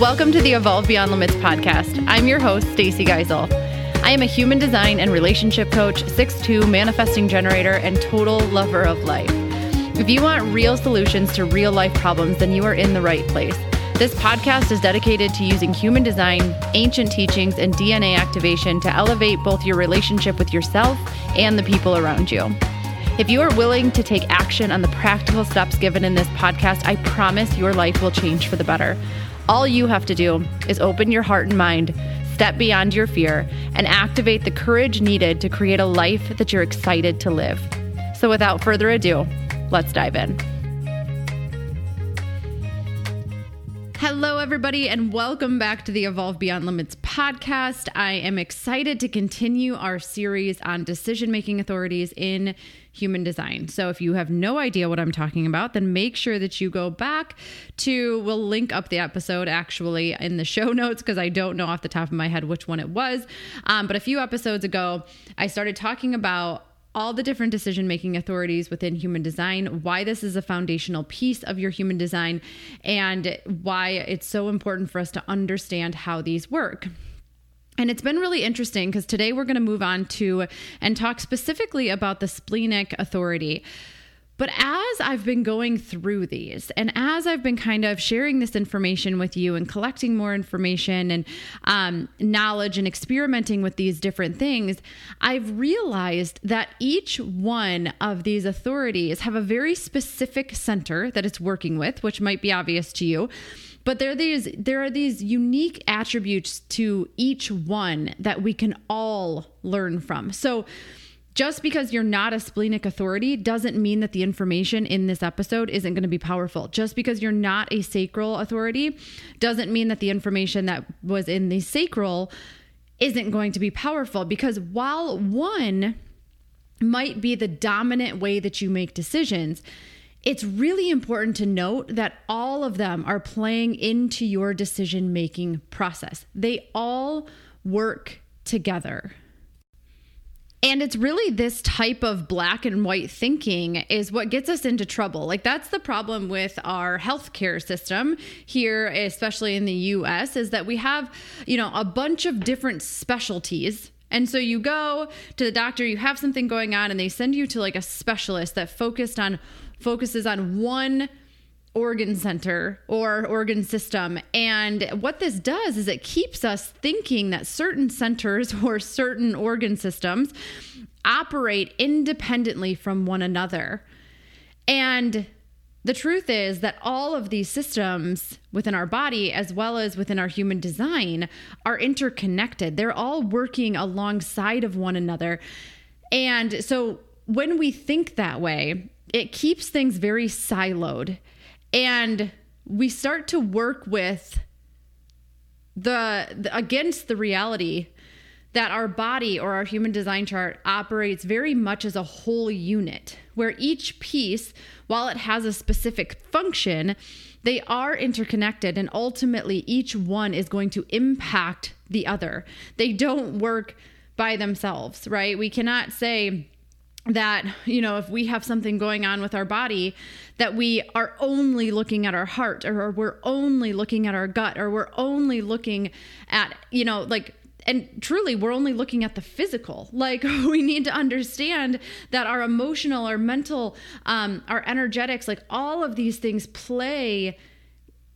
Welcome to the Evolve Beyond Limits podcast. I'm your host, Stacy Gissal. I am a human design and relationship coach, 6'2 manifesting generator, and total lover of life. If you want real solutions to real life problems, then you are in the right place. This podcast is dedicated to using human design, ancient teachings, and DNA activation to elevate both your relationship with yourself and the people around you. If you are willing to take action on the practical steps given in this podcast, I promise your life will change for the better. All you have to do is open your heart and mind, step beyond your fear, and activate the courage needed to create a life that you're excited to live. So, without further ado, let's dive in. Hello, everybody, and welcome back to the Evolve Beyond Limits podcast. I am excited to continue our series on decision making authorities in human design. So, if you have no idea what I'm talking about, then make sure that you go back to, we'll link up the episode actually in the show notes because I don't know off the top of my head which one it was. Um, but a few episodes ago, I started talking about all the different decision making authorities within human design, why this is a foundational piece of your human design, and why it's so important for us to understand how these work. And it's been really interesting because today we're going to move on to and talk specifically about the splenic authority. But as I've been going through these and as I've been kind of sharing this information with you and collecting more information and um, knowledge and experimenting with these different things, I've realized that each one of these authorities have a very specific center that it's working with, which might be obvious to you. But there are these there are these unique attributes to each one that we can all learn from. So just because you're not a splenic authority doesn't mean that the information in this episode isn't going to be powerful. Just because you're not a sacral authority doesn't mean that the information that was in the sacral isn't going to be powerful because while one might be the dominant way that you make decisions, it's really important to note that all of them are playing into your decision making process. They all work together. And it's really this type of black and white thinking is what gets us into trouble. Like that's the problem with our healthcare system here, especially in the US, is that we have, you know, a bunch of different specialties and so you go to the doctor, you have something going on, and they send you to like a specialist that focused on focuses on one organ center or organ system. And what this does is it keeps us thinking that certain centers or certain organ systems operate independently from one another. And the truth is that all of these systems within our body, as well as within our human design, are interconnected. They're all working alongside of one another. And so when we think that way, it keeps things very siloed. And we start to work with the, the, against the reality that our body or our human design chart operates very much as a whole unit where each piece while it has a specific function they are interconnected and ultimately each one is going to impact the other. They don't work by themselves right? We cannot say that you know if we have something going on with our body that we are only looking at our heart or we're only looking at our gut or we're only looking at you know like and truly we're only looking at the physical. Like we need to understand that our emotional our mental um, our energetics like all of these things play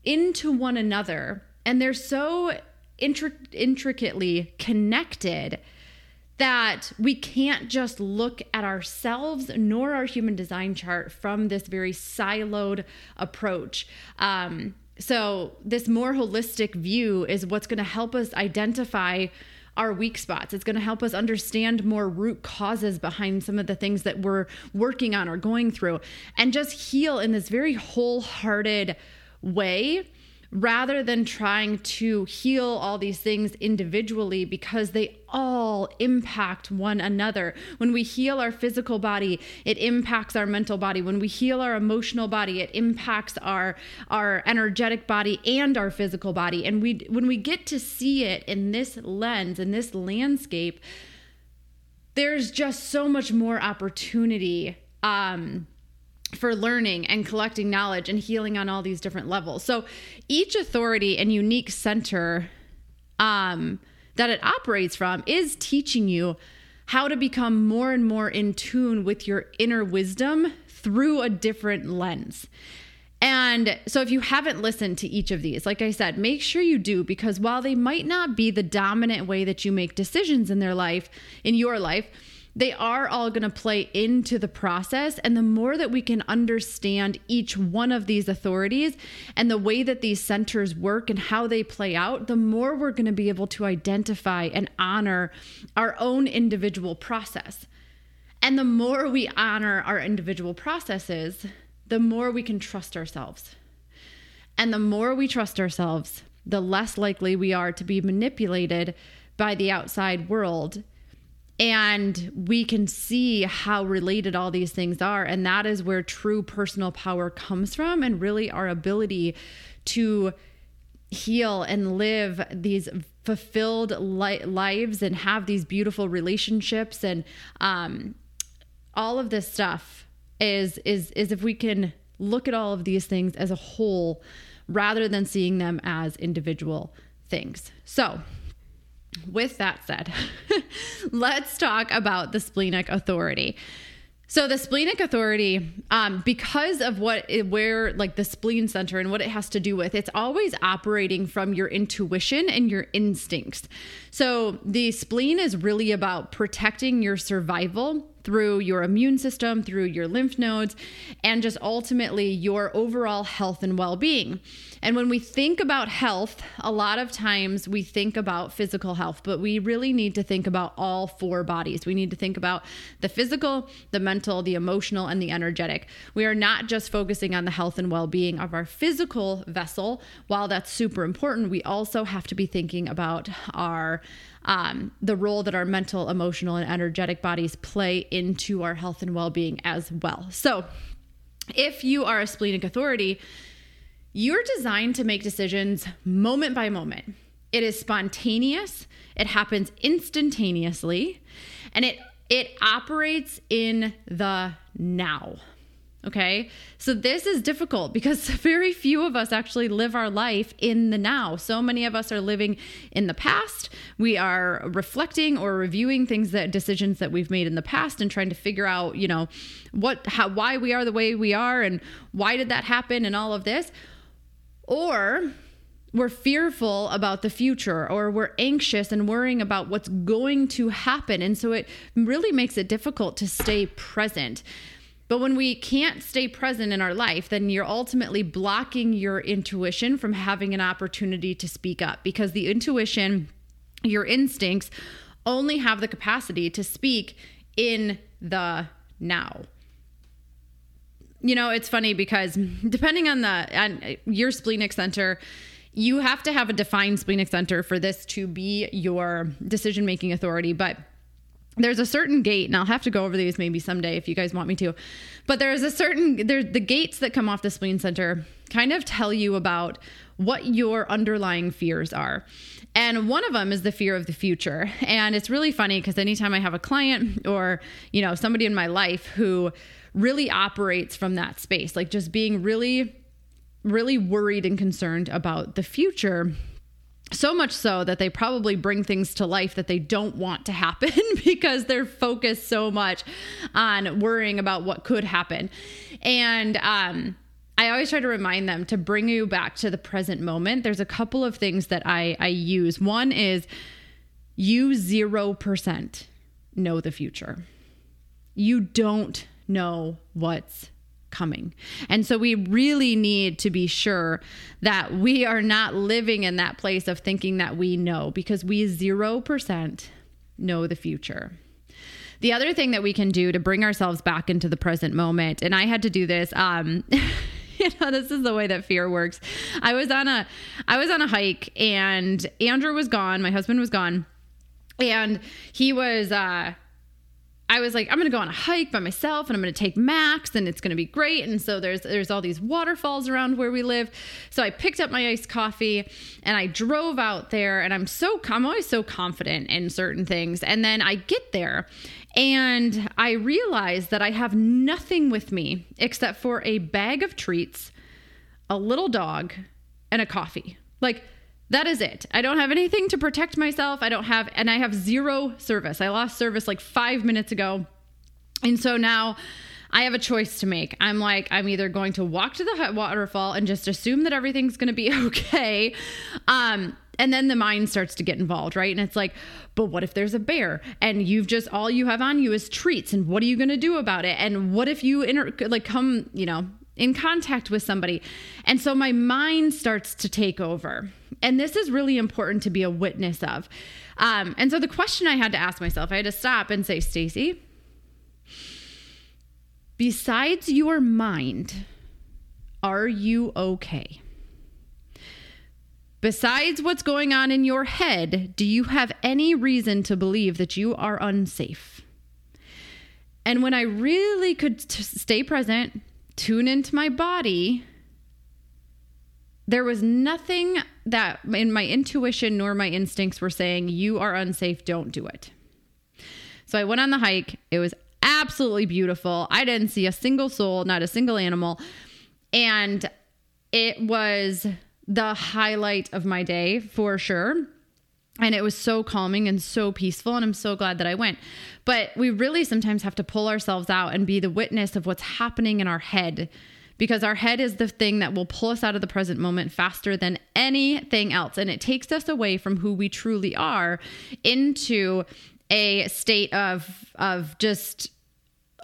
into one another and they're so intric- intricately connected that we can't just look at ourselves nor our human design chart from this very siloed approach. Um, so, this more holistic view is what's going to help us identify our weak spots. It's going to help us understand more root causes behind some of the things that we're working on or going through and just heal in this very wholehearted way rather than trying to heal all these things individually because they all impact one another. When we heal our physical body, it impacts our mental body. When we heal our emotional body, it impacts our our energetic body and our physical body. And we when we get to see it in this lens in this landscape, there's just so much more opportunity um for learning and collecting knowledge and healing on all these different levels. So each authority and unique center um, that it operates from is teaching you how to become more and more in tune with your inner wisdom through a different lens. And so, if you haven't listened to each of these, like I said, make sure you do because while they might not be the dominant way that you make decisions in their life, in your life, they are all going to play into the process. And the more that we can understand each one of these authorities and the way that these centers work and how they play out, the more we're going to be able to identify and honor our own individual process. And the more we honor our individual processes, the more we can trust ourselves. And the more we trust ourselves, the less likely we are to be manipulated by the outside world and we can see how related all these things are. And that is where true personal power comes from and really our ability to heal and live these fulfilled li- lives and have these beautiful relationships. And um, all of this stuff is is is if we can look at all of these things as a whole rather than seeing them as individual things. So with that said, let's talk about the splenic authority. So the splenic authority, um, because of what it, where like the spleen center and what it has to do with, it's always operating from your intuition and your instincts. So the spleen is really about protecting your survival through your immune system, through your lymph nodes, and just ultimately your overall health and well being. And when we think about health, a lot of times we think about physical health, but we really need to think about all four bodies. We need to think about the physical, the mental, the emotional, and the energetic. We are not just focusing on the health and well being of our physical vessel. While that's super important, we also have to be thinking about our um, the role that our mental, emotional, and energetic bodies play into our health and well being as well. So, if you are a splenic authority, you're designed to make decisions moment by moment. It is spontaneous, it happens instantaneously, and it it operates in the now. Okay. So this is difficult because very few of us actually live our life in the now. So many of us are living in the past. We are reflecting or reviewing things that decisions that we've made in the past and trying to figure out, you know, what, how, why we are the way we are and why did that happen and all of this. Or we're fearful about the future or we're anxious and worrying about what's going to happen. And so it really makes it difficult to stay present. But when we can't stay present in our life, then you're ultimately blocking your intuition from having an opportunity to speak up because the intuition, your instincts, only have the capacity to speak in the now. You know, it's funny because depending on the on your splenic center, you have to have a defined splenic center for this to be your decision making authority, but there's a certain gate and i'll have to go over these maybe someday if you guys want me to but there's a certain there's the gates that come off the spleen center kind of tell you about what your underlying fears are. And one of them is the fear of the future. And it's really funny because anytime i have a client or you know somebody in my life who really operates from that space like just being really really worried and concerned about the future so much so that they probably bring things to life that they don't want to happen because they're focused so much on worrying about what could happen. And um, I always try to remind them to bring you back to the present moment. There's a couple of things that I, I use. One is you 0% know the future, you don't know what's coming. And so we really need to be sure that we are not living in that place of thinking that we know because we 0% know the future. The other thing that we can do to bring ourselves back into the present moment, and I had to do this, um, you know this is the way that fear works i was on a i was on a hike and andrew was gone my husband was gone and he was uh I was like, I'm gonna go on a hike by myself and I'm gonna take Max and it's gonna be great. And so there's there's all these waterfalls around where we live. So I picked up my iced coffee and I drove out there and I'm so I'm always so confident in certain things. And then I get there And I realize that I have nothing with me except for a bag of treats, a little dog, and a coffee. Like, that is it. I don't have anything to protect myself. I don't have, and I have zero service. I lost service like five minutes ago. And so now I have a choice to make. I'm like, I'm either going to walk to the waterfall and just assume that everything's going to be okay. Um, and then the mind starts to get involved, right? And it's like, but what if there's a bear and you've just all you have on you is treats and what are you going to do about it? And what if you inter- like come, you know, in contact with somebody? And so my mind starts to take over. And this is really important to be a witness of. Um, and so the question I had to ask myself, I had to stop and say, Stacy, besides your mind, are you okay? Besides what's going on in your head, do you have any reason to believe that you are unsafe? And when I really could t- stay present, tune into my body, there was nothing that in my intuition nor my instincts were saying, You are unsafe, don't do it. So I went on the hike. It was absolutely beautiful. I didn't see a single soul, not a single animal. And it was the highlight of my day for sure. And it was so calming and so peaceful. And I'm so glad that I went. But we really sometimes have to pull ourselves out and be the witness of what's happening in our head because our head is the thing that will pull us out of the present moment faster than anything else. And it takes us away from who we truly are into a state of of just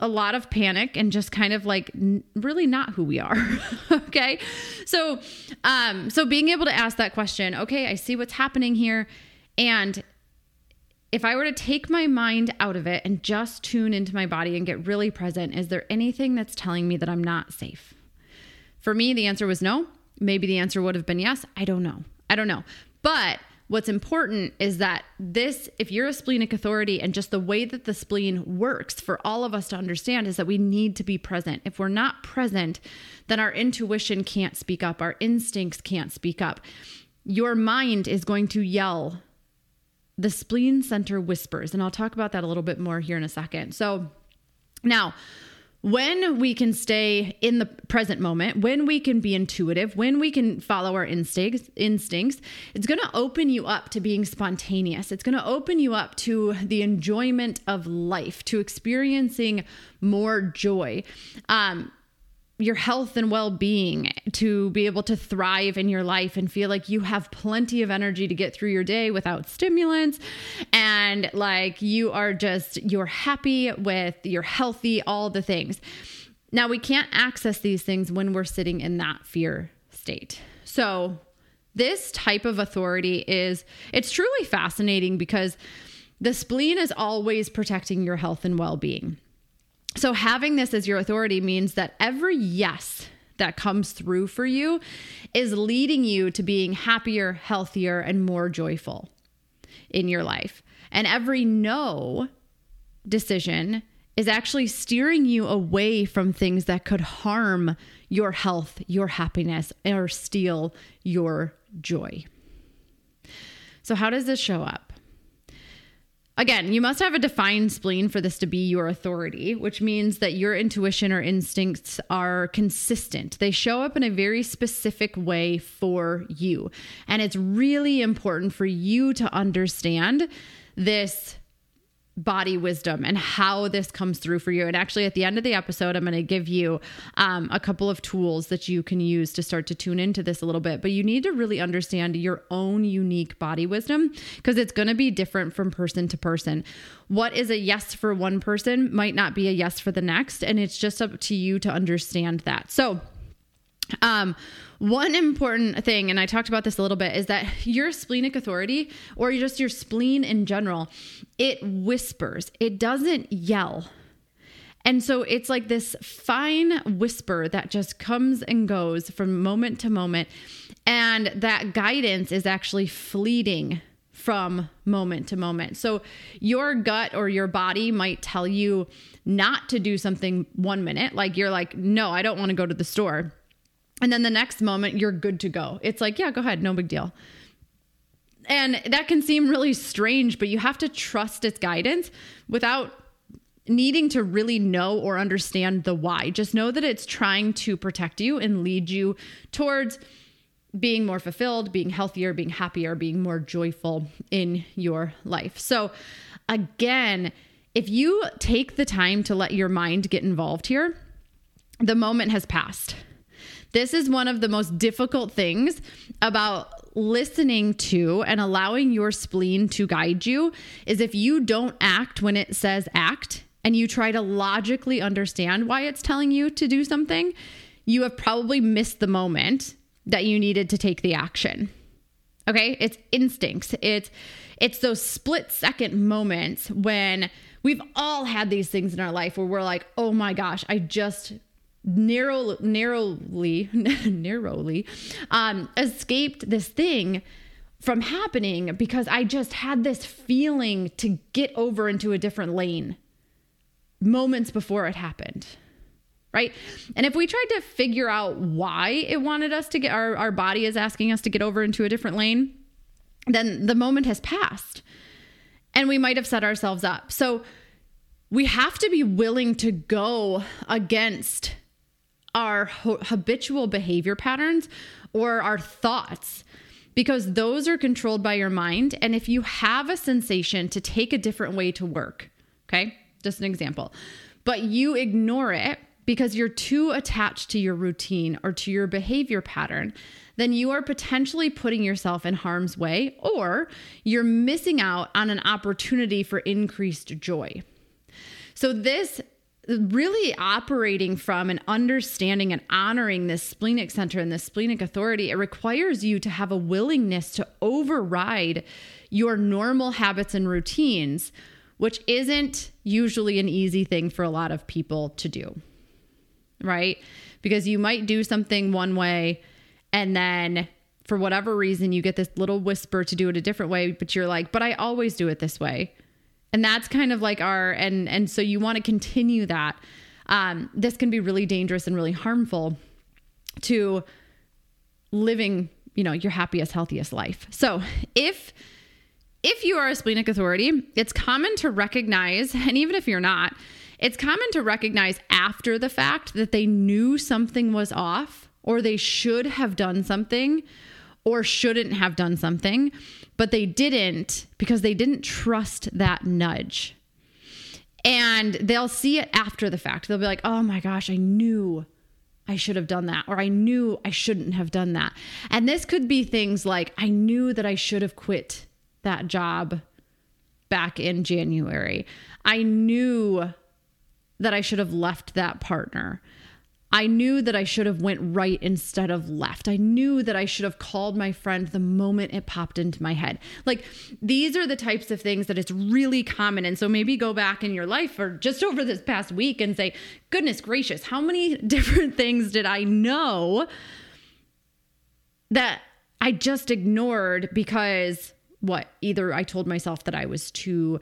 a lot of panic and just kind of like n- really not who we are okay so um so being able to ask that question okay i see what's happening here and if i were to take my mind out of it and just tune into my body and get really present is there anything that's telling me that i'm not safe for me the answer was no maybe the answer would have been yes i don't know i don't know but What's important is that this, if you're a splenic authority and just the way that the spleen works for all of us to understand is that we need to be present. If we're not present, then our intuition can't speak up, our instincts can't speak up. Your mind is going to yell. The spleen center whispers, and I'll talk about that a little bit more here in a second. So, now, when we can stay in the present moment, when we can be intuitive, when we can follow our instincts, instincts, it's going to open you up to being spontaneous. It's going to open you up to the enjoyment of life, to experiencing more joy. Um, your health and well being, to be able to thrive in your life and feel like you have plenty of energy to get through your day without stimulants. And like you are just, you're happy with, you're healthy, all the things. Now, we can't access these things when we're sitting in that fear state. So, this type of authority is, it's truly fascinating because the spleen is always protecting your health and well being. So, having this as your authority means that every yes that comes through for you is leading you to being happier, healthier, and more joyful in your life. And every no decision is actually steering you away from things that could harm your health, your happiness, or steal your joy. So, how does this show up? Again, you must have a defined spleen for this to be your authority, which means that your intuition or instincts are consistent. They show up in a very specific way for you. And it's really important for you to understand this body wisdom and how this comes through for you. And actually, at the end of the episode, I'm going to give you um, a couple of tools that you can use to start to tune into this a little bit. But you need to really understand your own unique body wisdom because it's going to be different from person to person. What is a yes for one person might not be a yes for the next. And it's just up to you to understand that. So, um, one important thing, and I talked about this a little bit, is that your splenic authority or just your spleen in general, it whispers, it doesn't yell. And so it's like this fine whisper that just comes and goes from moment to moment. And that guidance is actually fleeting from moment to moment. So your gut or your body might tell you not to do something one minute. Like you're like, no, I don't want to go to the store. And then the next moment, you're good to go. It's like, yeah, go ahead, no big deal. And that can seem really strange, but you have to trust its guidance without needing to really know or understand the why. Just know that it's trying to protect you and lead you towards being more fulfilled, being healthier, being happier, being more joyful in your life. So, again, if you take the time to let your mind get involved here, the moment has passed. This is one of the most difficult things about listening to and allowing your spleen to guide you is if you don't act when it says act and you try to logically understand why it's telling you to do something, you have probably missed the moment that you needed to take the action. Okay? It's instincts. It's it's those split second moments when we've all had these things in our life where we're like, "Oh my gosh, I just narrow narrowly narrowly um escaped this thing from happening because I just had this feeling to get over into a different lane moments before it happened right? And if we tried to figure out why it wanted us to get our, our body is asking us to get over into a different lane, then the moment has passed and we might have set ourselves up. So we have to be willing to go against our habitual behavior patterns or our thoughts because those are controlled by your mind. And if you have a sensation to take a different way to work, okay, just an example, but you ignore it because you're too attached to your routine or to your behavior pattern, then you are potentially putting yourself in harm's way or you're missing out on an opportunity for increased joy. So, this really operating from and understanding and honoring this splenic center and this splenic authority, it requires you to have a willingness to override your normal habits and routines, which isn't usually an easy thing for a lot of people to do right? Because you might do something one way and then for whatever reason you get this little whisper to do it a different way, but you're like, "But I always do it this way." And that's kind of like our and and so you want to continue that. Um, this can be really dangerous and really harmful to living, you know, your happiest, healthiest life. So, if if you are a splenic authority, it's common to recognize, and even if you're not, it's common to recognize after the fact that they knew something was off or they should have done something or shouldn't have done something, but they didn't because they didn't trust that nudge. And they'll see it after the fact. They'll be like, oh my gosh, I knew I should have done that, or I knew I shouldn't have done that. And this could be things like, I knew that I should have quit that job back in January. I knew that I should have left that partner. I knew that I should have went right instead of left. I knew that I should have called my friend the moment it popped into my head. Like these are the types of things that it's really common. And so maybe go back in your life or just over this past week and say, goodness gracious, how many different things did I know that I just ignored because what? Either I told myself that I was too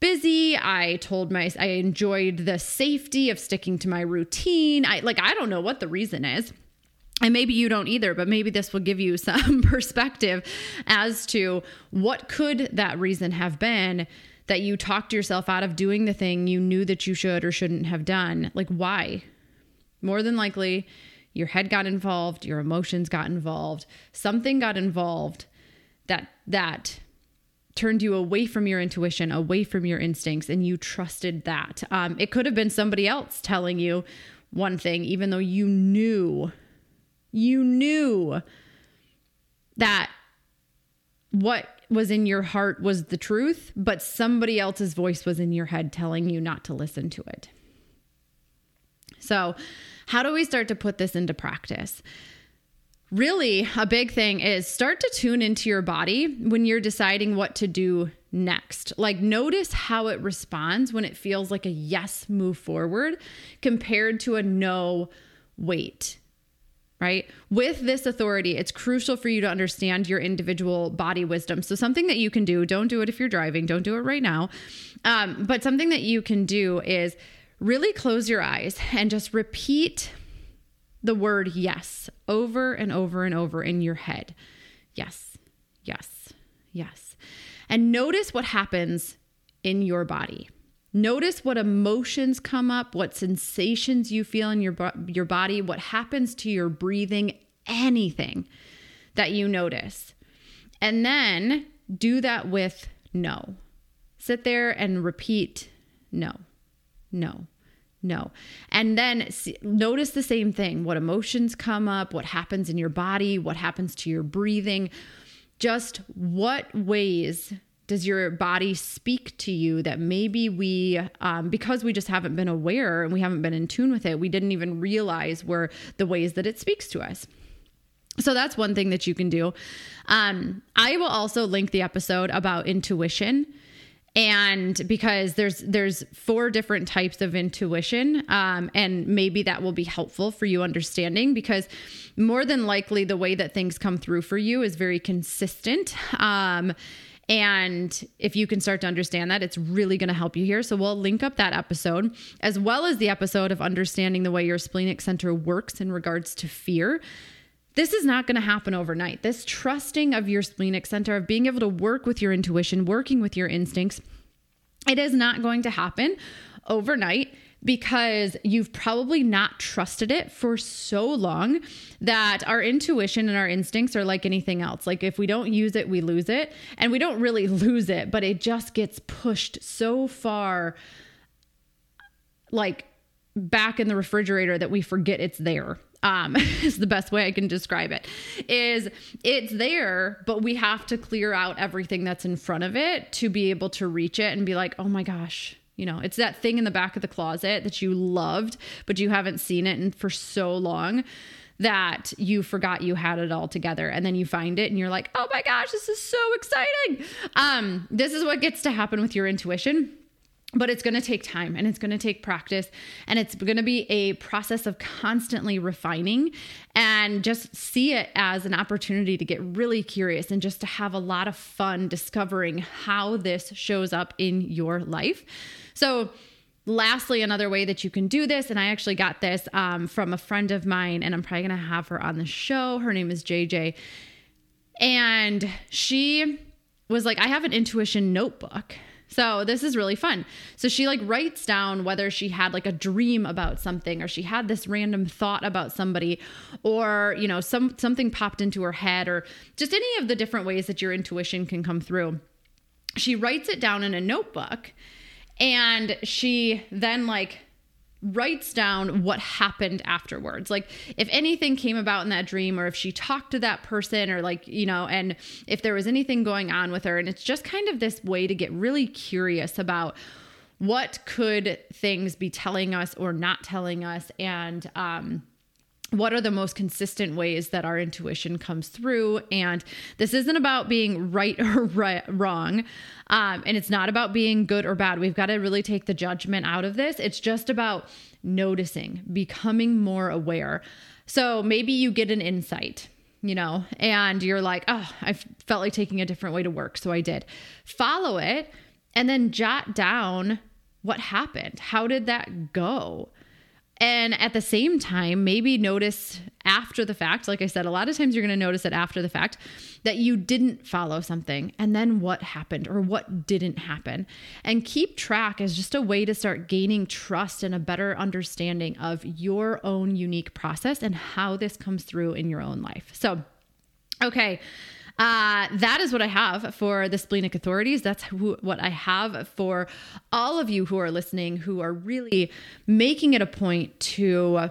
busy. I told my I enjoyed the safety of sticking to my routine. I like I don't know what the reason is. And maybe you don't either, but maybe this will give you some perspective as to what could that reason have been that you talked yourself out of doing the thing you knew that you should or shouldn't have done. Like why? More than likely, your head got involved, your emotions got involved, something got involved that that turned you away from your intuition, away from your instincts, and you trusted that. Um, it could have been somebody else telling you one thing, even though you knew, you knew that what was in your heart was the truth, but somebody else's voice was in your head telling you not to listen to it. So, how do we start to put this into practice? Really a big thing is start to tune into your body when you're deciding what to do next. Like, notice how it responds when it feels like a yes, move forward compared to a no, wait. Right? With this authority, it's crucial for you to understand your individual body wisdom. So, something that you can do, don't do it if you're driving, don't do it right now. Um, but something that you can do is really close your eyes and just repeat the word yes over and over and over in your head. Yes, yes, yes. And notice what happens in your body. Notice what emotions come up, what sensations you feel in your your body, what happens to your breathing, anything that you notice. And then do that with no. Sit there and repeat no. No. No. And then see, notice the same thing what emotions come up, what happens in your body, what happens to your breathing. Just what ways does your body speak to you that maybe we, um, because we just haven't been aware and we haven't been in tune with it, we didn't even realize were the ways that it speaks to us. So that's one thing that you can do. Um, I will also link the episode about intuition and because there's there's four different types of intuition um, and maybe that will be helpful for you understanding because more than likely the way that things come through for you is very consistent um, and if you can start to understand that, it's really going to help you here. So we'll link up that episode as well as the episode of understanding the way your splenic center works in regards to fear. This is not going to happen overnight. This trusting of your splenic center, of being able to work with your intuition, working with your instincts, it is not going to happen overnight because you've probably not trusted it for so long that our intuition and our instincts are like anything else. Like if we don't use it, we lose it. And we don't really lose it, but it just gets pushed so far like back in the refrigerator that we forget it's there um is the best way i can describe it is it's there but we have to clear out everything that's in front of it to be able to reach it and be like oh my gosh. You know, it's that thing in the back of the closet that you loved, but you haven't seen it in for so long that you forgot you had it all together. And then you find it and you're like, "Oh my gosh, this is so exciting." Um this is what gets to happen with your intuition but it's going to take time and it's going to take practice and it's going to be a process of constantly refining and just see it as an opportunity to get really curious and just to have a lot of fun discovering how this shows up in your life. So, lastly, another way that you can do this, and I actually got this um, from a friend of mine, and I'm probably going to have her on the show. Her name is JJ. And she was like, I have an intuition notebook. So this is really fun. So she like writes down whether she had like a dream about something or she had this random thought about somebody or you know some something popped into her head or just any of the different ways that your intuition can come through. She writes it down in a notebook and she then like writes down what happened afterwards. Like if anything came about in that dream or if she talked to that person or like, you know, and if there was anything going on with her and it's just kind of this way to get really curious about what could things be telling us or not telling us and um what are the most consistent ways that our intuition comes through? And this isn't about being right or right, wrong um, and it's not about being good or bad. We've got to really take the judgment out of this. It's just about noticing becoming more aware. So maybe you get an insight you know and you're like oh i felt like taking a different way to work so i did. Follow it and then jot down what happened. How did that go and at the same time, maybe notice after the fact, like I said, a lot of times you're going to notice it after the fact that you didn't follow something and then what happened or what didn't happen. And keep track as just a way to start gaining trust and a better understanding of your own unique process and how this comes through in your own life. So, okay. Uh, that is what I have for the splenic authorities. That's who, what I have for all of you who are listening, who are really making it a point to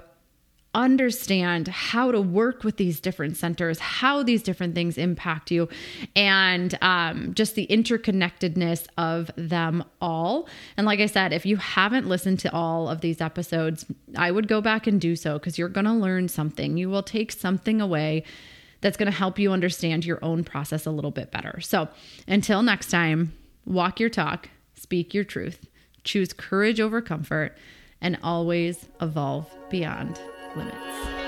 understand how to work with these different centers, how these different things impact you, and um, just the interconnectedness of them all. And like I said, if you haven't listened to all of these episodes, I would go back and do so because you're going to learn something. You will take something away that's going to help you understand your own process a little bit better. So until next time, walk your talk, speak your truth, choose courage over comfort, and always evolve beyond limits.